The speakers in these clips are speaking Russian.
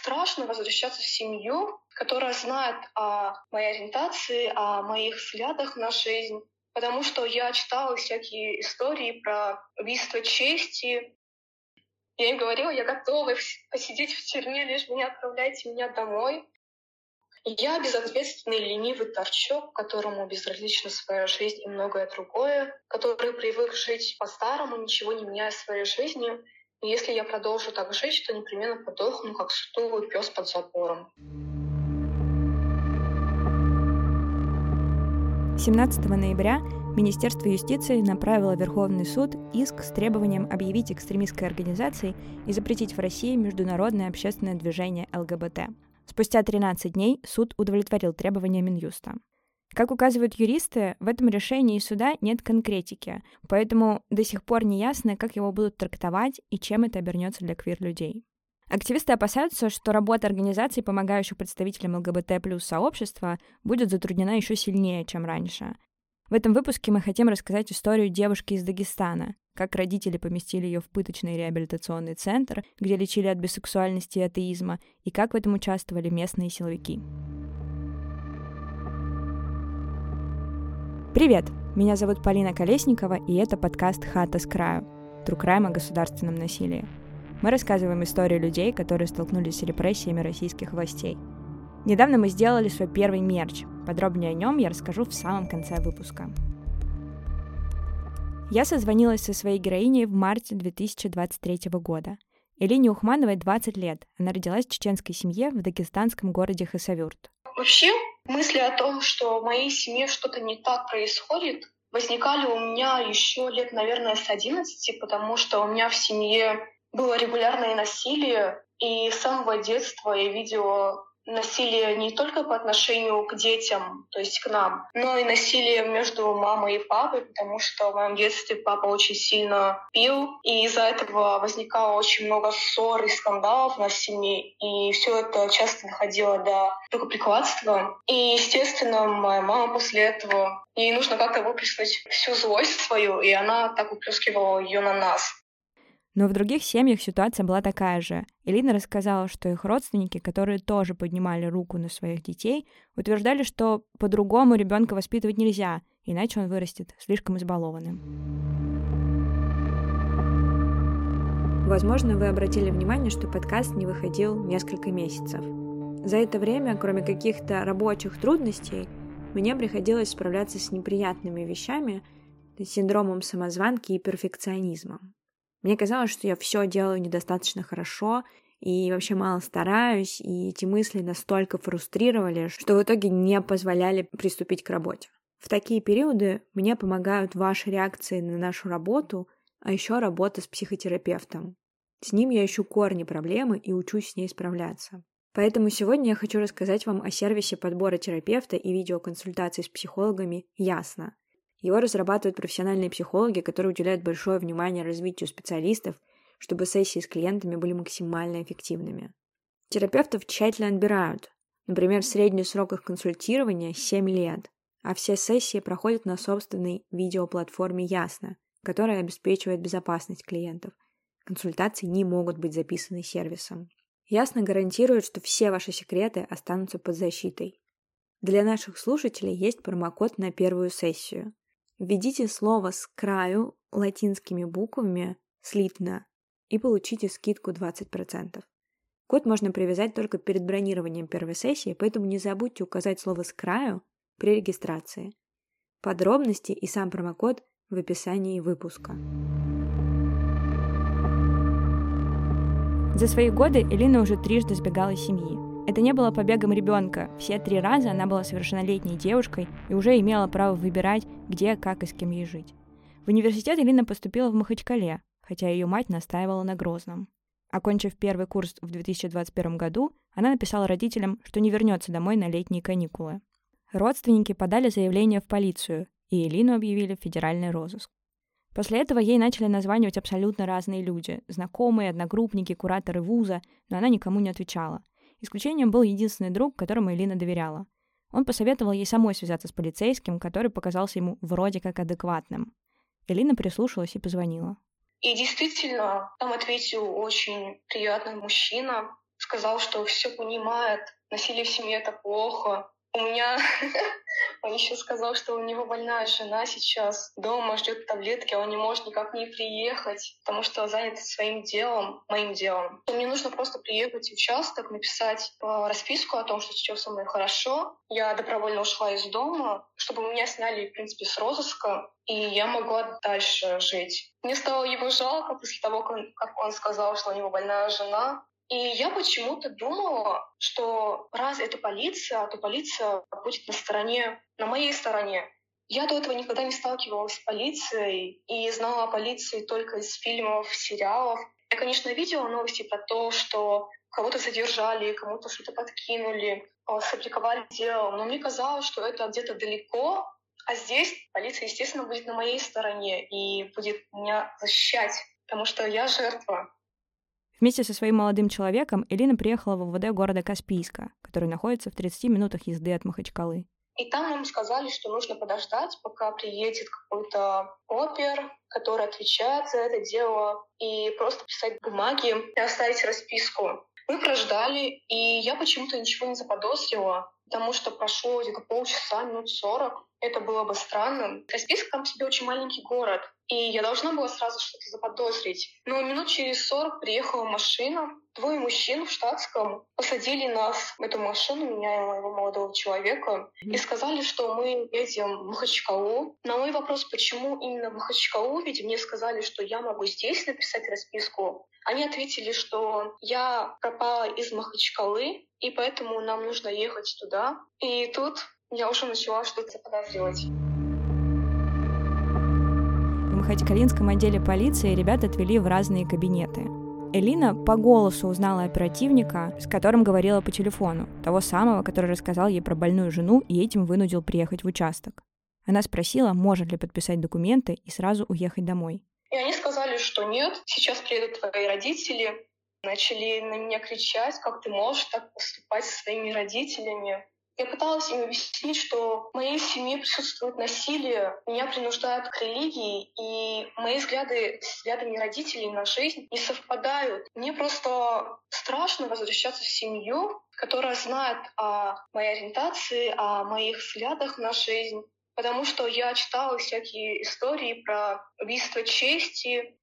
страшно возвращаться в семью, которая знает о моей ориентации, о моих взглядах на жизнь. Потому что я читала всякие истории про убийство чести. Я им говорила, я готова посидеть в тюрьме, лишь не отправляйте меня домой. Я безответственный ленивый торчок, которому безразлична своя жизнь и многое другое, который привык жить по-старому, ничего не меняя в своей жизни. Если я продолжу так жить, то непременно подохну, как сутулый пес под забором. 17 ноября Министерство юстиции направило Верховный суд иск с требованием объявить экстремистской организацией и запретить в России международное общественное движение ЛГБТ. Спустя 13 дней суд удовлетворил требования Минюста. Как указывают юристы, в этом решении суда нет конкретики, поэтому до сих пор не ясно, как его будут трактовать и чем это обернется для квир-людей. Активисты опасаются, что работа организаций, помогающих представителям ЛГБТ плюс сообщества, будет затруднена еще сильнее, чем раньше. В этом выпуске мы хотим рассказать историю девушки из Дагестана, как родители поместили ее в пыточный реабилитационный центр, где лечили от бисексуальности и атеизма, и как в этом участвовали местные силовики. Привет! Меня зовут Полина Колесникова, и это подкаст «Хата с краю» — Трукрайм о государственном насилии. Мы рассказываем истории людей, которые столкнулись с репрессиями российских властей — Недавно мы сделали свой первый мерч. Подробнее о нем я расскажу в самом конце выпуска. Я созвонилась со своей героиней в марте 2023 года. Элине Ухмановой 20 лет. Она родилась в чеченской семье в дагестанском городе Хасавюрт. Вообще, мысли о том, что в моей семье что-то не так происходит, возникали у меня еще лет, наверное, с 11, потому что у меня в семье было регулярное насилие, и с самого детства я видела насилие не только по отношению к детям, то есть к нам, но и насилие между мамой и папой, потому что в моем детстве папа очень сильно пил, и из-за этого возникало очень много ссор и скандалов на семье, и все это часто доходило до рукоприкладства. И, естественно, моя мама после этого, ей нужно как-то выплеснуть всю злость свою, и она так выплескивала ее на нас. Но в других семьях ситуация была такая же. Элина рассказала, что их родственники, которые тоже поднимали руку на своих детей, утверждали, что по-другому ребенка воспитывать нельзя, иначе он вырастет слишком избалованным. Возможно, вы обратили внимание, что подкаст не выходил несколько месяцев. За это время, кроме каких-то рабочих трудностей, мне приходилось справляться с неприятными вещами, синдромом самозванки и перфекционизмом. Мне казалось, что я все делаю недостаточно хорошо и вообще мало стараюсь, и эти мысли настолько фрустрировали, что в итоге не позволяли приступить к работе. В такие периоды мне помогают ваши реакции на нашу работу, а еще работа с психотерапевтом. С ним я ищу корни проблемы и учусь с ней справляться. Поэтому сегодня я хочу рассказать вам о сервисе подбора терапевта и видеоконсультаций с психологами «Ясно». Его разрабатывают профессиональные психологи, которые уделяют большое внимание развитию специалистов, чтобы сессии с клиентами были максимально эффективными. Терапевтов тщательно отбирают. Например, средний срок их консультирования – 7 лет, а все сессии проходят на собственной видеоплатформе «Ясно», которая обеспечивает безопасность клиентов. Консультации не могут быть записаны сервисом. Ясно гарантирует, что все ваши секреты останутся под защитой. Для наших слушателей есть промокод на первую сессию. Введите слово «с краю» латинскими буквами слитно и получите скидку 20%. Код можно привязать только перед бронированием первой сессии, поэтому не забудьте указать слово «с краю» при регистрации. Подробности и сам промокод в описании выпуска. За свои годы Элина уже трижды сбегала из семьи. Это не было побегом ребенка. Все три раза она была совершеннолетней девушкой и уже имела право выбирать, где, как и с кем ей жить. В университет Элина поступила в Махачкале, хотя ее мать настаивала на Грозном. Окончив первый курс в 2021 году, она написала родителям, что не вернется домой на летние каникулы. Родственники подали заявление в полицию, и Элину объявили в федеральный розыск. После этого ей начали названивать абсолютно разные люди, знакомые, одногруппники, кураторы вуза, но она никому не отвечала. Исключением был единственный друг, которому Элина доверяла. Он посоветовал ей самой связаться с полицейским, который показался ему вроде как адекватным. Элина прислушалась и позвонила. И действительно, там ответил очень приятный мужчина, сказал, что все понимает, насилие в семье это плохо, у меня он еще сказал, что у него больная жена сейчас дома ждет таблетки, а он не может никак не приехать, потому что занят своим делом, моим делом. Мне нужно просто приехать в участок, написать э, расписку о том, что сейчас со мной хорошо. Я добровольно ушла из дома, чтобы меня сняли, в принципе, с розыска, и я могла дальше жить. Мне стало его жалко после того, как он сказал, что у него больная жена. И я почему-то думала, что раз это полиция, то полиция будет на стороне, на моей стороне. Я до этого никогда не сталкивалась с полицией и знала о полиции только из фильмов, сериалов. Я, конечно, видела новости про то, что кого-то задержали, кому-то что-то подкинули, а, сфабриковали дело, но мне казалось, что это где-то далеко, а здесь полиция, естественно, будет на моей стороне и будет меня защищать, потому что я жертва. Вместе со своим молодым человеком Элина приехала в ВВД города Каспийска, который находится в 30 минутах езды от Махачкалы. И там нам сказали, что нужно подождать, пока приедет какой-то опер, который отвечает за это дело, и просто писать бумаги и оставить расписку. Мы прождали, и я почему-то ничего не заподозрила, потому что прошло где-то полчаса, минут сорок. Это было бы странно. Каспийск там себе очень маленький город, и я должна была сразу что-то заподозрить. Но минут через сорок приехала машина, двое мужчин в штатском посадили нас в эту машину, меня и моего молодого человека, и сказали, что мы едем в Махачкалу. На мой вопрос, почему именно в Махачкалу, ведь мне сказали, что я могу здесь написать расписку, они ответили, что я пропала из Махачкалы, и поэтому нам нужно ехать туда. И тут я уже начала что-то заподозривать. Махачкалинском отделе полиции ребят отвели в разные кабинеты. Элина по голосу узнала оперативника, с которым говорила по телефону, того самого, который рассказал ей про больную жену и этим вынудил приехать в участок. Она спросила, может ли подписать документы и сразу уехать домой. И они сказали, что нет, сейчас приедут твои родители. Начали на меня кричать, как ты можешь так поступать со своими родителями. Я пыталась им объяснить, что в моей семье присутствует насилие, меня принуждают к религии, и мои взгляды с взглядами родителей на жизнь не совпадают. Мне просто страшно возвращаться в семью, которая знает о моей ориентации, о моих взглядах на жизнь, потому что я читала всякие истории про убийство чести.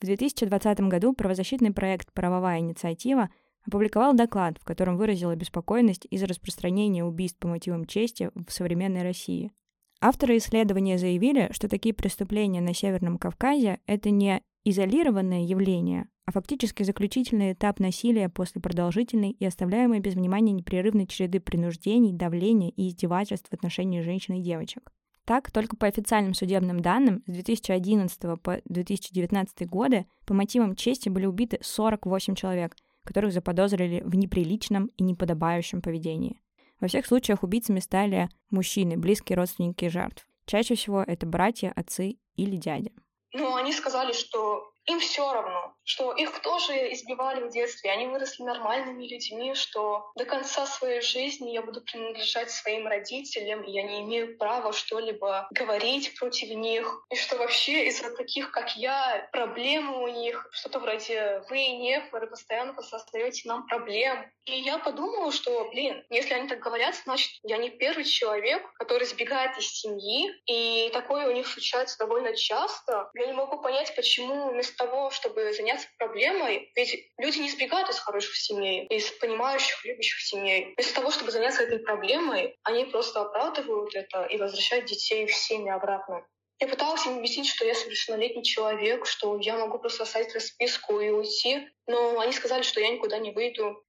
В 2020 году правозащитный проект «Правовая инициатива» опубликовал доклад, в котором выразил обеспокоенность из-за распространения убийств по мотивам чести в современной России. Авторы исследования заявили, что такие преступления на Северном Кавказе — это не изолированное явление, а фактически заключительный этап насилия после продолжительной и оставляемой без внимания непрерывной череды принуждений, давления и издевательств в отношении женщин и девочек. Так, только по официальным судебным данным, с 2011 по 2019 годы по мотивам чести были убиты 48 человек — которых заподозрили в неприличном и неподобающем поведении. Во всех случаях убийцами стали мужчины, близкие родственники жертв. Чаще всего это братья, отцы или дяди. Ну, они сказали, что им все равно, что их тоже избивали в детстве, они выросли нормальными людьми, что до конца своей жизни я буду принадлежать своим родителям, и я не имею права что-либо говорить против них, и что вообще из-за таких, как я, проблемы у них, что-то вроде «вы и нефоры постоянно создаете нам проблем». И я подумала, что, блин, если они так говорят, значит, я не первый человек, который сбегает из семьи, и такое у них случается довольно часто. Я не могу понять, почему вместо вместо того, чтобы заняться проблемой, ведь люди не сбегают из хороших семей, из понимающих, любящих семей. Вместо того, чтобы заняться этой проблемой, они просто оправдывают это и возвращают детей в семьи обратно. Я пыталась им объяснить, что я совершеннолетний человек, что я могу просто оставить расписку и уйти, но они сказали, что я никуда не выйду.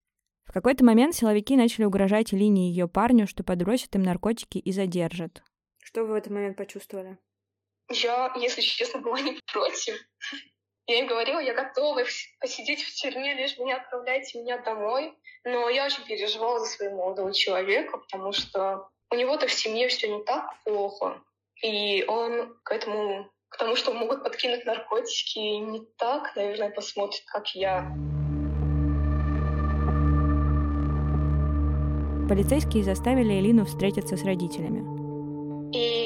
В какой-то момент силовики начали угрожать Лине и ее парню, что подбросят им наркотики и задержат. Что вы в этот момент почувствовали? Я, если честно, была не против. Я им говорила, я готова посидеть в тюрьме, лишь бы не отправляйте меня домой. Но я очень переживала за своего молодого человека, потому что у него-то в семье все не так плохо. И он к этому, к тому, что могут подкинуть наркотики, не так, наверное, посмотрит, как я. Полицейские заставили Элину встретиться с родителями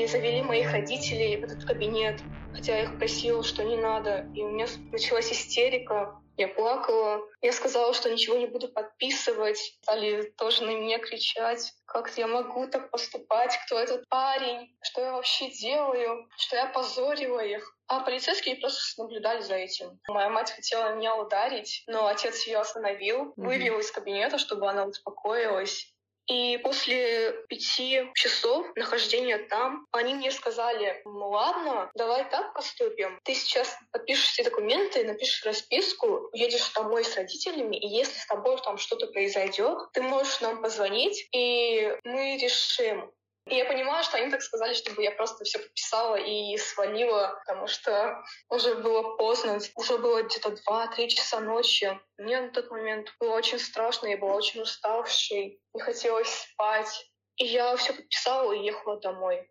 и завели моих родителей в этот кабинет, хотя я их просила, что не надо. И у меня началась истерика. Я плакала. Я сказала, что ничего не буду подписывать. Стали тоже на меня кричать. Как я могу так поступать? Кто этот парень? Что я вообще делаю? Что я позорила их? А полицейские просто наблюдали за этим. Моя мать хотела меня ударить, но отец ее остановил, вывел из кабинета, чтобы она успокоилась. И после пяти часов нахождения там они мне сказали, ну ладно, давай так поступим. Ты сейчас подпишешь все документы, напишешь расписку, едешь домой с родителями, и если с тобой там что-то произойдет, ты можешь нам позвонить, и мы решим, и я понимаю, что они так сказали, чтобы я просто все подписала и свалила, потому что уже было поздно, уже было где-то 2-3 часа ночи. Мне на тот момент было очень страшно, я была очень уставшей, не хотелось спать. И я все подписала и ехала домой.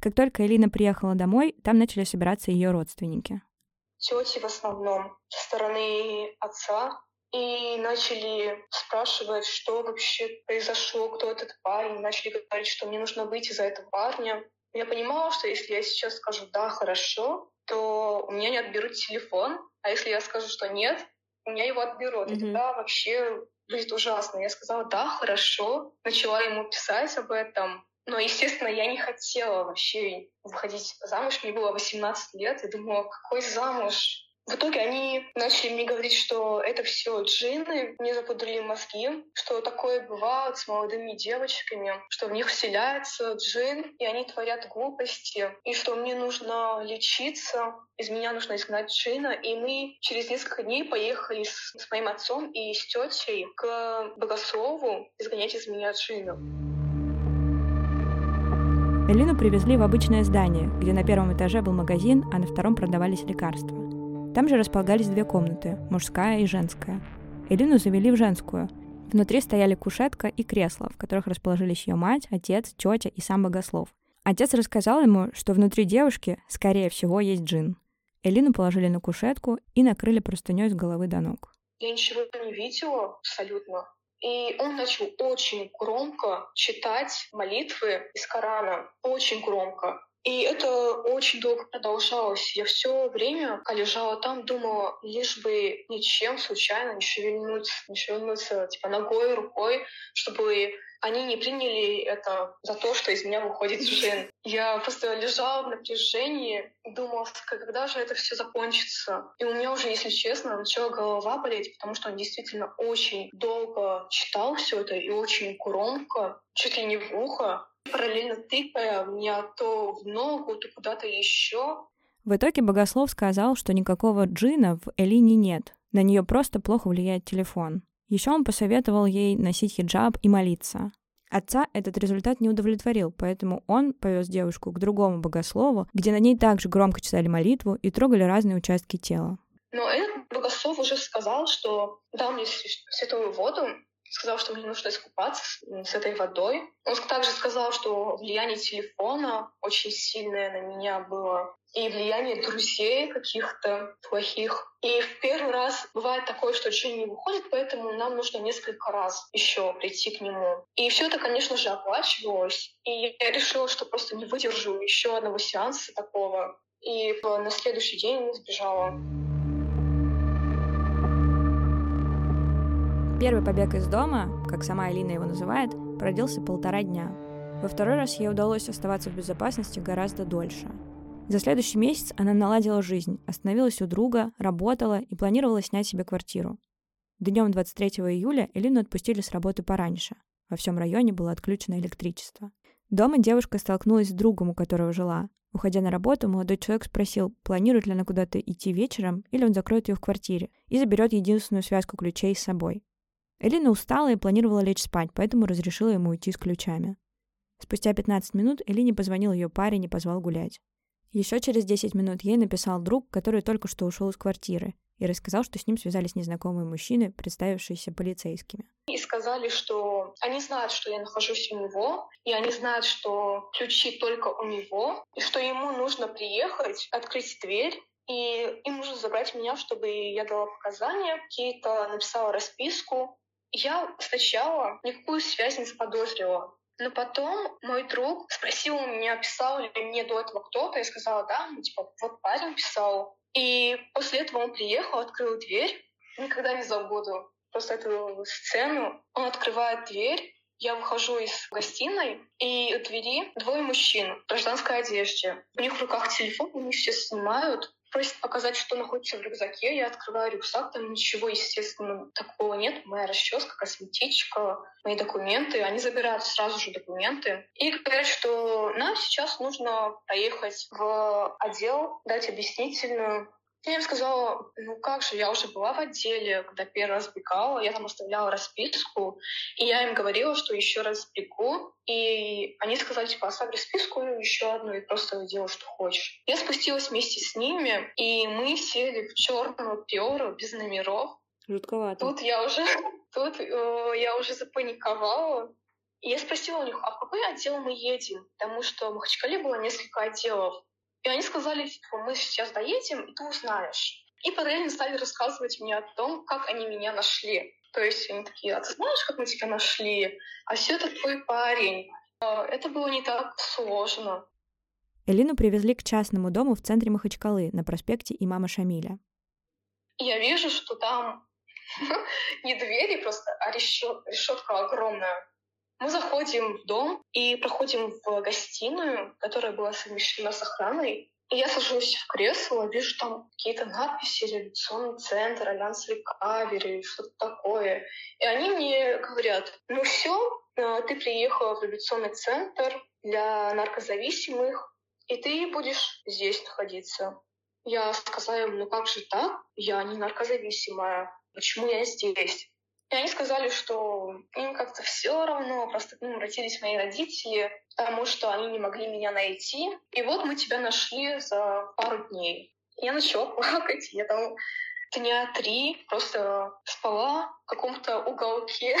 Как только Элина приехала домой, там начали собираться ее родственники. Тети в основном со стороны отца, и начали спрашивать, что вообще произошло, кто этот парень. Начали говорить, что мне нужно выйти за этого парня. Я понимала, что если я сейчас скажу «да, хорошо», то у меня не отберут телефон, а если я скажу, что нет, у меня его отберут. Mm-hmm. И тогда вообще будет ужасно. Я сказала «да, хорошо», начала ему писать об этом. Но, естественно, я не хотела вообще выходить замуж. Мне было 18 лет. Я думала, какой замуж? В итоге они начали мне говорить, что это все джинны, мне запудрили мозги, что такое бывает с молодыми девочками, что в них вселяется джин, и они творят глупости, и что мне нужно лечиться, из меня нужно изгнать джина. И мы через несколько дней поехали с, с моим отцом и с тетей к богослову изгонять из меня джина. Элину привезли в обычное здание, где на первом этаже был магазин, а на втором продавались лекарства. Там же располагались две комнаты, мужская и женская. Элину завели в женскую. Внутри стояли кушетка и кресло, в которых расположились ее мать, отец, тетя и сам богослов. Отец рассказал ему, что внутри девушки, скорее всего, есть джин. Элину положили на кушетку и накрыли простыней с головы до ног. Я ничего не видела абсолютно. И он начал очень громко читать молитвы из Корана. Очень громко. И это очень долго продолжалось. Я все время, лежала там, думала, лишь бы ничем случайно не шевельнуть, не шевельнуться типа ногой, рукой, чтобы они не приняли это за то, что из меня выходит джин. Я просто лежала в напряжении, думала, когда же это все закончится. И у меня уже, если честно, начала голова болеть, потому что он действительно очень долго читал все это и очень громко, чуть ли не в ухо параллельно тыкая меня то в ногу, то куда-то еще. В итоге богослов сказал, что никакого джина в Элине нет. На нее просто плохо влияет телефон. Еще он посоветовал ей носить хиджаб и молиться. Отца этот результат не удовлетворил, поэтому он повез девушку к другому богослову, где на ней также громко читали молитву и трогали разные участки тела. Но этот богослов уже сказал, что дал мне святую воду, сказал, что мне нужно искупаться с, этой водой. Он также сказал, что влияние телефона очень сильное на меня было, и влияние друзей каких-то плохих. И в первый раз бывает такое, что Джин не выходит, поэтому нам нужно несколько раз еще прийти к нему. И все это, конечно же, оплачивалось. И я решила, что просто не выдержу еще одного сеанса такого. И на следующий день сбежала. Первый побег из дома, как сама Алина его называет, продлился полтора дня. Во второй раз ей удалось оставаться в безопасности гораздо дольше. За следующий месяц она наладила жизнь, остановилась у друга, работала и планировала снять себе квартиру. Днем 23 июля Элину отпустили с работы пораньше. Во всем районе было отключено электричество. Дома девушка столкнулась с другом, у которого жила. Уходя на работу, молодой человек спросил, планирует ли она куда-то идти вечером, или он закроет ее в квартире и заберет единственную связку ключей с собой. Элина устала и планировала лечь спать, поэтому разрешила ему уйти с ключами. Спустя 15 минут Элине позвонил ее парень и позвал гулять. Еще через 10 минут ей написал друг, который только что ушел из квартиры, и рассказал, что с ним связались незнакомые мужчины, представившиеся полицейскими. И сказали, что они знают, что я нахожусь у него, и они знают, что ключи только у него, и что ему нужно приехать, открыть дверь, и им нужно забрать меня, чтобы я дала показания, какие-то написала расписку, я сначала никакую связь не заподозрила. Но потом мой друг спросил у меня, писал ли мне до этого кто-то. Я сказала, да, ну, типа, вот парень писал. И после этого он приехал, открыл дверь, никогда не забуду просто эту сцену. Он открывает дверь, я выхожу из гостиной, и у двери двое мужчин в гражданской одежде. У них в руках телефон, они все снимают, просит показать, что находится в рюкзаке. Я открываю рюкзак, там ничего, естественно, такого нет. Моя расческа, косметичка, мои документы. Они забирают сразу же документы. И говорят, что нам сейчас нужно поехать в отдел, дать объяснительную я им сказала, ну как же, я уже была в отделе, когда первый раз бегала, я там оставляла расписку, и я им говорила, что еще раз бегу, и они сказали, типа, оставь расписку еще одну и просто делай, что хочешь. Я спустилась вместе с ними, и мы сели в черную пиору без номеров. Жутковато. Тут я уже, тут э, я уже запаниковала, и я спросила у них, а в какой отдел мы едем? Потому что в Махачкале было несколько отделов. И они сказали, типа, мы сейчас доедем, и ты узнаешь. И параллельно стали рассказывать мне о том, как они меня нашли. То есть они такие, а ты знаешь, как мы тебя нашли? А все это твой парень. А, это было не так сложно. Элину привезли к частному дому в центре Махачкалы на проспекте Имама Шамиля. Я вижу, что там не двери просто, а решетка огромная. Мы заходим в дом и проходим в гостиную, которая была совмещена с охраной. И я сажусь в кресло, вижу там какие-то надписи «Реабилитационный центр», «Альянс Recovery», что-то такое. И они мне говорят, ну все, э, ты приехала в революционный центр для наркозависимых, и ты будешь здесь находиться. Я сказала им, ну как же так? Я не наркозависимая. Почему я здесь? И они сказали, что им как-то все равно, просто к ним обратились мои родители, потому что они не могли меня найти. И вот мы тебя нашли за пару дней. Я начала плакать, я там дня три просто спала в каком-то уголке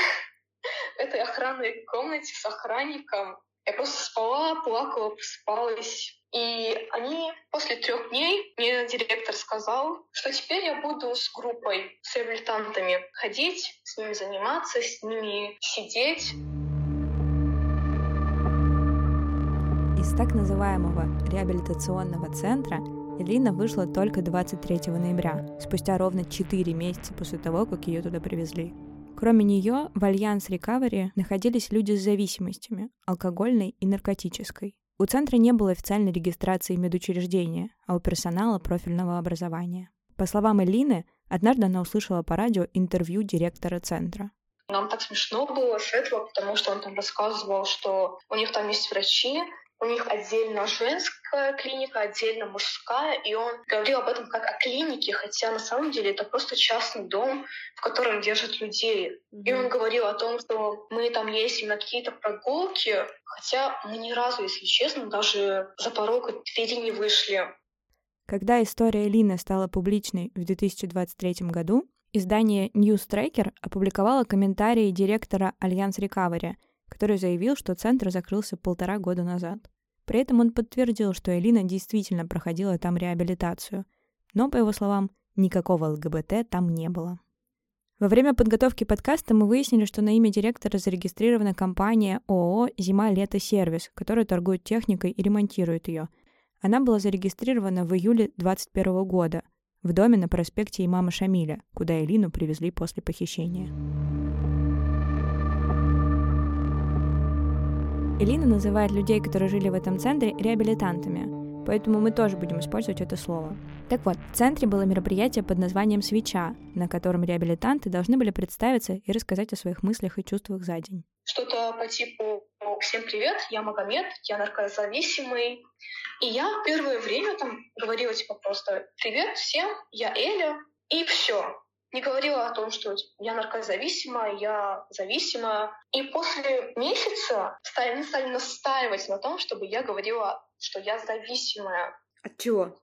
этой охранной комнате с охранником. Я просто спала, плакала, просыпалась. И они после трех дней, мне директор сказал, что теперь я буду с группой, с реабилитантами ходить, с ними заниматься, с ними сидеть. Из так называемого реабилитационного центра Элина вышла только 23 ноября, спустя ровно 4 месяца после того, как ее туда привезли. Кроме нее, в Альянс Recovery находились люди с зависимостями – алкогольной и наркотической. У центра не было официальной регистрации медучреждения, а у персонала профильного образования. По словам Элины, однажды она услышала по радио интервью директора центра. Нам так смешно было с этого, потому что он там рассказывал, что у них там есть врачи, у них отдельно женская клиника, отдельно мужская, и он говорил об этом как о клинике, хотя на самом деле это просто частный дом, в котором держат людей. Mm-hmm. И он говорил о том, что мы там ездим на какие-то прогулки, хотя мы ни разу, если честно, даже за порог двери не вышли. Когда история Лины стала публичной в 2023 году, издание News Tracker опубликовало комментарии директора Альянс Recovery — который заявил, что центр закрылся полтора года назад. При этом он подтвердил, что Элина действительно проходила там реабилитацию, но, по его словам, никакого ЛГБТ там не было. Во время подготовки подкаста мы выяснили, что на имя директора зарегистрирована компания ООО «Зима-лето сервис», которая торгует техникой и ремонтирует ее. Она была зарегистрирована в июле 2021 года в доме на проспекте Имама Шамиля, куда Элину привезли после похищения. Элина называет людей, которые жили в этом центре, реабилитантами, поэтому мы тоже будем использовать это слово. Так вот, в центре было мероприятие под названием «Свеча», на котором реабилитанты должны были представиться и рассказать о своих мыслях и чувствах за день. Что-то по типу «Всем привет, я Магомед, я наркозависимый». И я первое время там говорила типа просто «Привет всем, я Эля», и все не говорила о том, что я наркозависимая, я зависимая. И после месяца стали, они стали настаивать на том, чтобы я говорила, что я зависимая. От чего?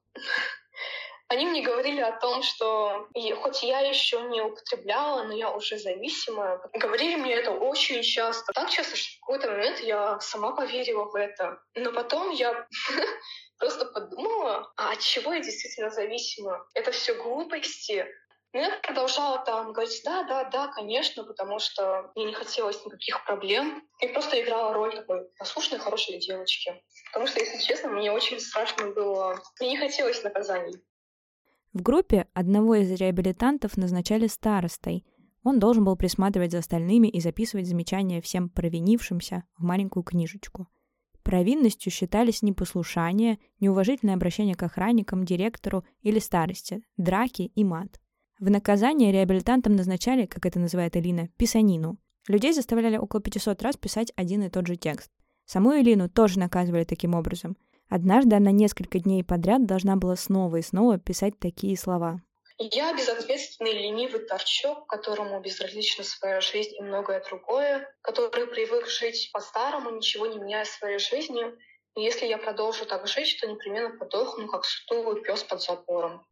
Они мне говорили о том, что хоть я еще не употребляла, но я уже зависимая. Говорили мне это очень часто. Так часто, что в какой-то момент я сама поверила в это. Но потом я просто подумала, а от чего я действительно зависима? Это все глупости. Но я продолжала там говорить, да, да, да, конечно, потому что мне не хотелось никаких проблем. И просто играла роль такой послушной, хорошей девочки. Потому что, если честно, мне очень страшно было. Мне не хотелось наказаний. В группе одного из реабилитантов назначали старостой. Он должен был присматривать за остальными и записывать замечания всем провинившимся в маленькую книжечку. Провинностью считались непослушание, неуважительное обращение к охранникам, директору или старости, драки и мат. В наказание реабилитантам назначали, как это называет Элина, писанину. Людей заставляли около 500 раз писать один и тот же текст. Саму Элину тоже наказывали таким образом. Однажды она несколько дней подряд должна была снова и снова писать такие слова. Я безответственный ленивый торчок, которому безразлична своя жизнь и многое другое, который привык жить по-старому, ничего не меняя своей жизни. И если я продолжу так жить, то непременно подохну, как сутулый пес под забором.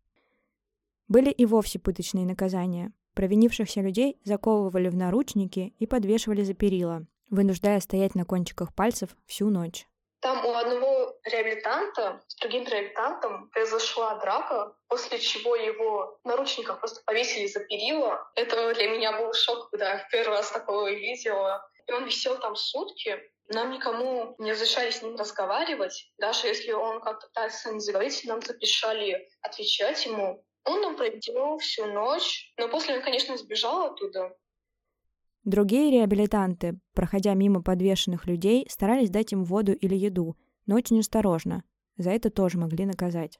Были и вовсе пыточные наказания. Провинившихся людей заковывали в наручники и подвешивали за перила, вынуждая стоять на кончиках пальцев всю ночь. Там у одного реабилитанта с другим реабилитантом произошла драка, после чего его в наручниках просто повесили за перила. Это для меня был шок, когда я первый раз такое видела. И он висел там сутки. Нам никому не разрешали с ним разговаривать. Даже если он как-то пытался не заговорить, нам запрещали отвечать ему. Он там провел всю ночь, но после он, конечно, сбежал оттуда. Другие реабилитанты, проходя мимо подвешенных людей, старались дать им воду или еду, но очень осторожно. За это тоже могли наказать.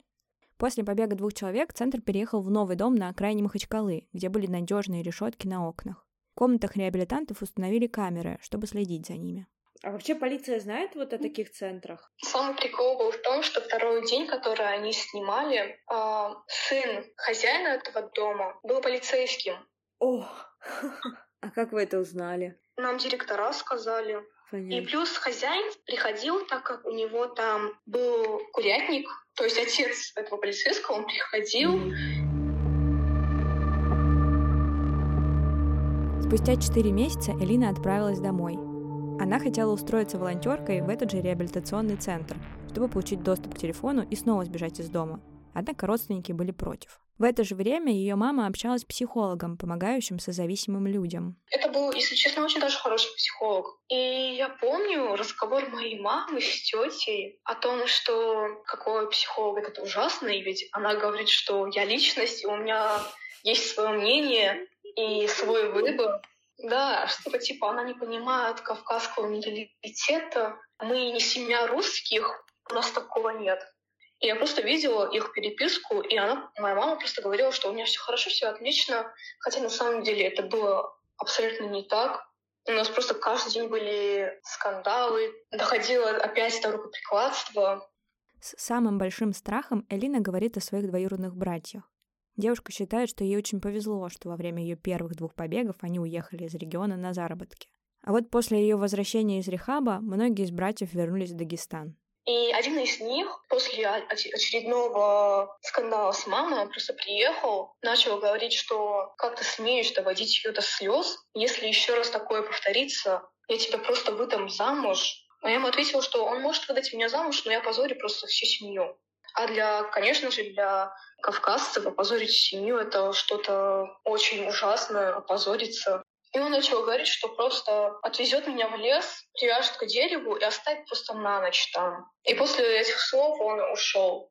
После побега двух человек центр переехал в новый дом на окраине Махачкалы, где были надежные решетки на окнах. В комнатах реабилитантов установили камеры, чтобы следить за ними. А вообще полиция знает вот о таких центрах? Самый прикол был в том, что второй день, который они снимали, э, сын хозяина этого дома был полицейским. О, А как вы это узнали? Нам директора сказали. Понятно. И плюс хозяин приходил, так как у него там был курятник, то есть отец этого полицейского, он приходил. Спустя четыре месяца Элина отправилась домой. Она хотела устроиться волонтеркой в этот же реабилитационный центр, чтобы получить доступ к телефону и снова сбежать из дома. Однако родственники были против. В это же время ее мама общалась с психологом, помогающим созависимым людям. Это был, если честно, очень даже хороший психолог. И я помню разговор моей мамы с тетей о том, что какой психолог это ужасно, и ведь она говорит, что я личность, и у меня есть свое мнение и свой выбор. Да, что-то типа она не понимает кавказского менталитета. Мы не семья русских, у нас такого нет. И я просто видела их переписку, и она, моя мама просто говорила, что у меня все хорошо, все отлично, хотя на самом деле это было абсолютно не так. У нас просто каждый день были скандалы, доходило опять до рукоприкладства. С самым большим страхом Элина говорит о своих двоюродных братьях. Девушка считает, что ей очень повезло, что во время ее первых двух побегов они уехали из региона на заработки. А вот после ее возвращения из рехаба многие из братьев вернулись в Дагестан. И один из них после очередного скандала с мамой просто приехал, начал говорить, что как ты смеешь доводить ее до слез, если еще раз такое повторится, я тебя просто выдам замуж. А я ему ответила, что он может выдать меня замуж, но я позорю просто всю семью. А для, конечно же, для кавказцев опозорить семью — это что-то очень ужасное, опозориться. И он начал говорить, что просто отвезет меня в лес, привяжет к дереву и оставит просто на ночь там. И после этих слов он ушел.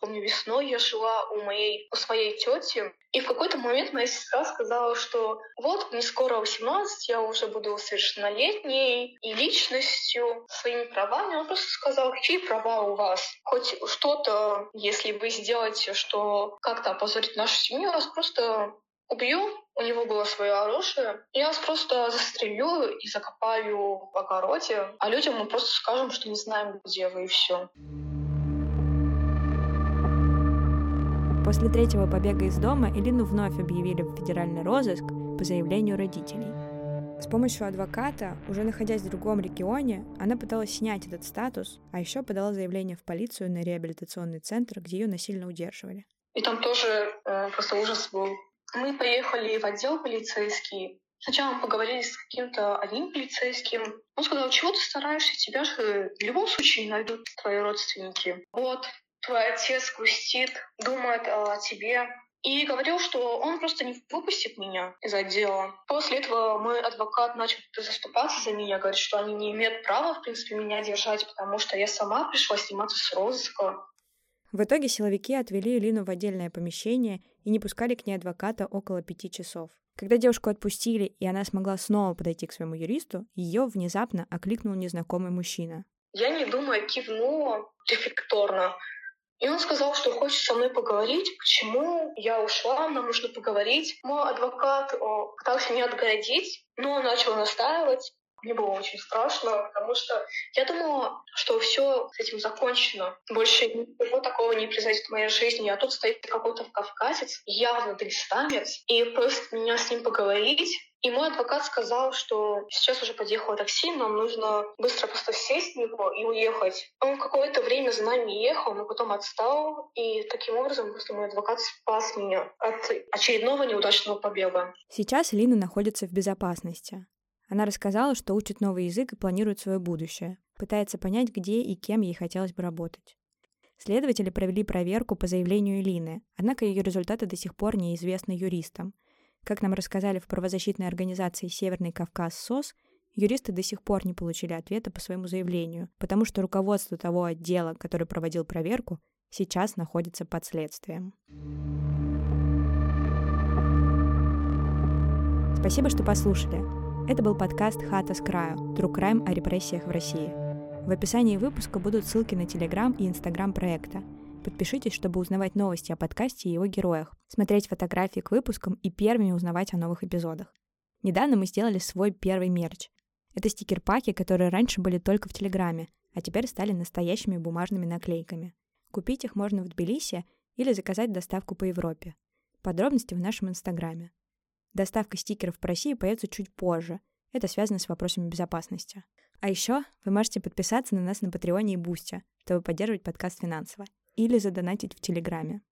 Помню, весной я жила у моей, у своей тети, и в какой-то момент моя сестра сказала, что вот мне скоро 18, я уже буду совершеннолетней и личностью, своими правами. Он просто сказал, какие права у вас? Хоть что-то, если вы сделаете, что как-то опозорит нашу семью, вас просто убью, у него было свое оружие, я вас просто застрелю и закопаю в огороде, а людям мы просто скажем, что не знаем, где вы, и все. После третьего побега из дома Элину вновь объявили в федеральный розыск по заявлению родителей. С помощью адвоката, уже находясь в другом регионе, она пыталась снять этот статус, а еще подала заявление в полицию на реабилитационный центр, где ее насильно удерживали. И там тоже э, просто ужас был. Мы поехали в отдел полицейский. Сначала мы поговорили с каким-то одним полицейским. Он сказал, чего ты стараешься, тебя же в любом случае найдут твои родственники. Вот, твой отец грустит, думает о тебе. И говорил, что он просто не выпустит меня из отдела. После этого мой адвокат начал заступаться за меня, говорит, что они не имеют права, в принципе, меня держать, потому что я сама пришла сниматься с розыска. В итоге силовики отвели Лину в отдельное помещение и не пускали к ней адвоката около пяти часов. Когда девушку отпустили, и она смогла снова подойти к своему юристу, ее внезапно окликнул незнакомый мужчина. Я, не думая, кивнула рефлекторно. И он сказал, что хочет со мной поговорить, почему я ушла, нам нужно поговорить. Мой адвокат о, пытался меня отгородить, но он начал настаивать. Мне было очень страшно, потому что я думала, что все с этим закончено. Больше ничего такого не произойдет в моей жизни. А тут стоит какой-то кавказец, явно дагестанец, и просит меня с ним поговорить. И мой адвокат сказал, что сейчас уже подъехало такси, нам нужно быстро просто сесть в него и уехать. Он какое-то время за нами ехал, но потом отстал, и таким образом просто мой адвокат спас меня от очередного неудачного побега. Сейчас Лина находится в безопасности. Она рассказала, что учит новый язык и планирует свое будущее. Пытается понять, где и кем ей хотелось бы работать. Следователи провели проверку по заявлению Лины, однако ее результаты до сих пор неизвестны юристам. Как нам рассказали в правозащитной организации «Северный Кавказ» СОС, юристы до сих пор не получили ответа по своему заявлению, потому что руководство того отдела, который проводил проверку, сейчас находится под следствием. Спасибо, что послушали. Это был подкаст «Хата с краю» True Crime о репрессиях в России. В описании выпуска будут ссылки на Телеграм и Инстаграм проекта. Подпишитесь, чтобы узнавать новости о подкасте и его героях, смотреть фотографии к выпускам и первыми узнавать о новых эпизодах. Недавно мы сделали свой первый мерч. Это стикер-паки, которые раньше были только в Телеграме, а теперь стали настоящими бумажными наклейками. Купить их можно в Тбилиси или заказать доставку по Европе. Подробности в нашем Инстаграме. Доставка стикеров по России появится чуть позже. Это связано с вопросами безопасности. А еще вы можете подписаться на нас на Патреоне и Бусте, чтобы поддерживать подкаст финансово. Или задонатить в Телеграме.